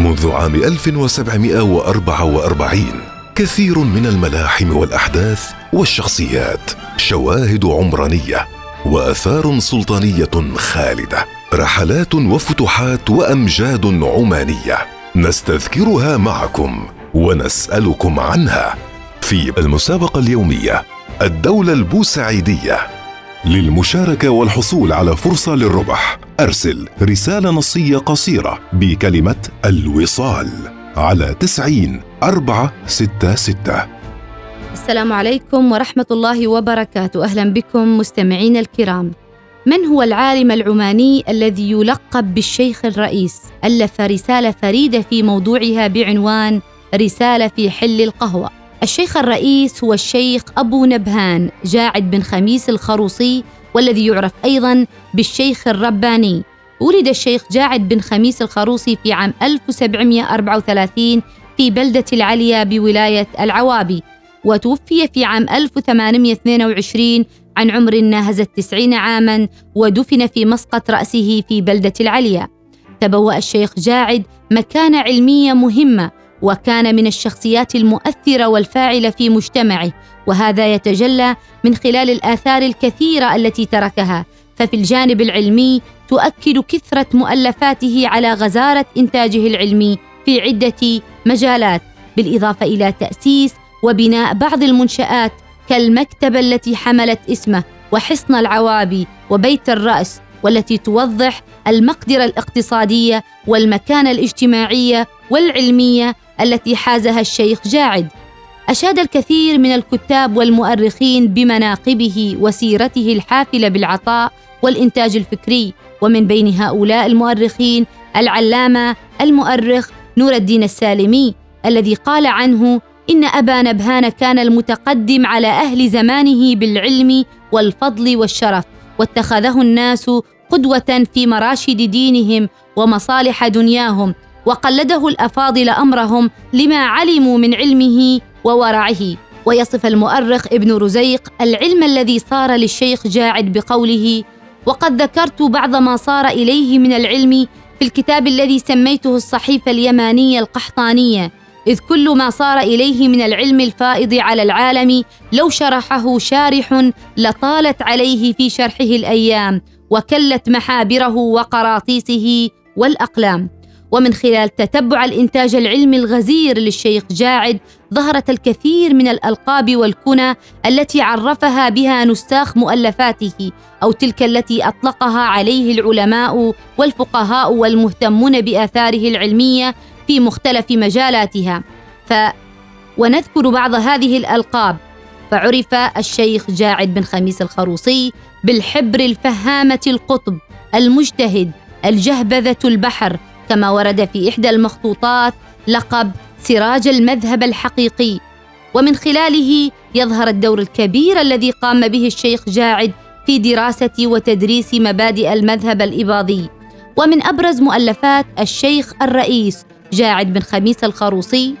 منذ عام 1744 كثير من الملاحم والأحداث والشخصيات شواهد عمرانية وآثار سلطانية خالدة رحلات وفتوحات وأمجاد عمانية نستذكرها معكم ونسألكم عنها في المسابقة اليومية الدولة البوسعيدية للمشاركة والحصول على فرصة للربح. أرسل رسالة نصية قصيرة بكلمة الوصال على تسعين أربعة ستة ستة. السلام عليكم ورحمة الله وبركاته. أهلا بكم مستمعين الكرام. من هو العالم العماني الذي يلقب بالشيخ الرئيس؟ ألف رسالة فريدة في موضوعها بعنوان رسالة في حل القهوة. الشيخ الرئيس هو الشيخ أبو نبهان جاعد بن خميس الخروصي والذي يعرف أيضا بالشيخ الرباني. ولد الشيخ جاعد بن خميس الخروصي في عام 1734 في بلدة العليا بولاية العوابي وتوفي في عام 1822 عن عمر ناهز التسعين عاما ودفن في مسقط رأسه في بلدة العليا. تبوأ الشيخ جاعد مكانة علمية مهمة وكان من الشخصيات المؤثرة والفاعلة في مجتمعه وهذا يتجلى من خلال الآثار الكثيرة التي تركها. ففي الجانب العلمي تؤكد كثرة مؤلفاته على غزارة إنتاجه العلمي في عدة مجالات بالإضافة إلى تأسيس وبناء بعض المنشآت كالمكتبة التي حملت اسمه وحصن العوابي وبيت الرأس والتي توضح المقدرة الاقتصادية والمكانة الاجتماعية والعلمية التي حازها الشيخ جاعد. أشاد الكثير من الكتاب والمؤرخين بمناقبه وسيرته الحافلة بالعطاء والإنتاج الفكري ومن بين هؤلاء المؤرخين العلامة المؤرخ نور الدين السالمي الذي قال عنه إن أبا نبهان كان المتقدم على أهل زمانه بالعلم والفضل والشرف واتخذه الناس قدوة في مراشد دينهم ومصالح دنياهم وقلده الأفاضل أمرهم لما علموا من علمه وورعه. ويصف المؤرخ ابن رزيق العلم الذي صار للشيخ جاعد بقوله وقد ذكرت بعض ما صار إليه من العلم في الكتاب الذي سميته الصحيفة اليمانية القحطانية إذ كل ما صار إليه من العلم الفائض على العالم لو شرحه شارح لطالت عليه في شرحه الأيام وكلت محابره وقراطيسه والأقلام. ومن خلال تتبع الإنتاج العلمي الغزير للشيخ جاعد ظهرت الكثير من الألقاب والكنى التي عرفها بها نساخ مؤلفاته أو تلك التي أطلقها عليه العلماء والفقهاء والمهتمون بآثاره العلمية في مختلف مجالاتها. ف ونذكر بعض هذه الألقاب. فعرف الشيخ جاعد بن خميس الخروصي بالحبر الفهامة القطب المجتهد الجهبذة البحر كما ورد في إحدى المخطوطات لقب سراج المذهب الحقيقي. ومن خلاله يظهر الدور الكبير الذي قام به الشيخ جاعد في دراسة وتدريس مبادئ المذهب الإباضي. ومن أبرز مؤلفات الشيخ الرئيس جاعد بن خميس الخروصي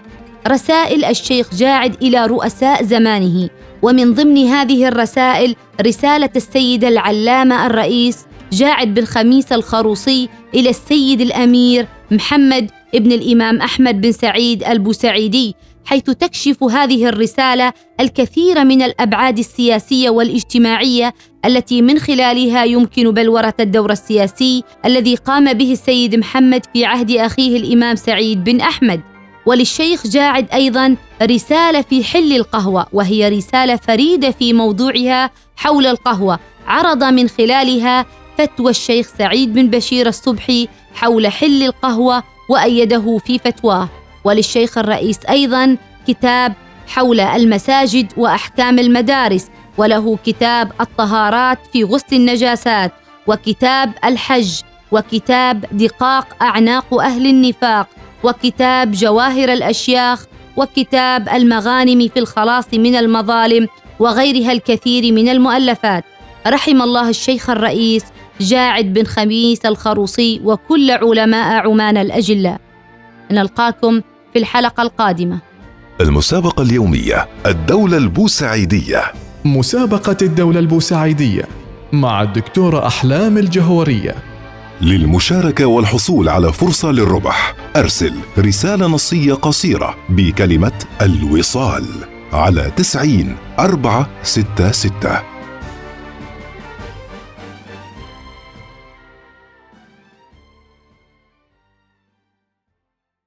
رسائل الشيخ جاعد إلى رؤساء زمانه. ومن ضمن هذه الرسائل رسالة السيد العلامة الرئيس جاعد بن خميس الخروصي إلى السيد الأمير محمد ابن الإمام أحمد بن سعيد البوسعيدي حيث تكشف هذه الرسالة الكثير من الأبعاد السياسية والاجتماعية التي من خلالها يمكن بلورة الدور السياسي الذي قام به السيد محمد في عهد أخيه الإمام سعيد بن أحمد. وللشيخ جاعد أيضا رسالة في حل القهوة وهي رسالة فريدة في موضوعها حول القهوة عرض من خلالها فتوى الشيخ سعيد بن بشير الصبحي حول حل القهوة وأيده في فتواه. وللشيخ الرئيس أيضا كتاب حول المساجد وأحكام المدارس وله كتاب الطهارات في غسل النجاسات وكتاب الحج وكتاب دقاق أعناق أهل النفاق وكتاب جواهر الأشياخ وكتاب المغانم في الخلاص من المظالم وغيرها الكثير من المؤلفات. رحم الله الشيخ الرئيس جاعد بن خميس الخروصي وكل علماء عمان الأجلاء. نلقاكم في الحلقة القادمة. المسابقة اليومية الدولة البوسعيدية. مسابقة الدولة البوسعيدية مع الدكتورة أحلام الجهورية. للمشاركة والحصول على فرصة للربح أرسل رسالة نصية قصيرة بكلمة الوصال على تسعين أربعة ستة ستة.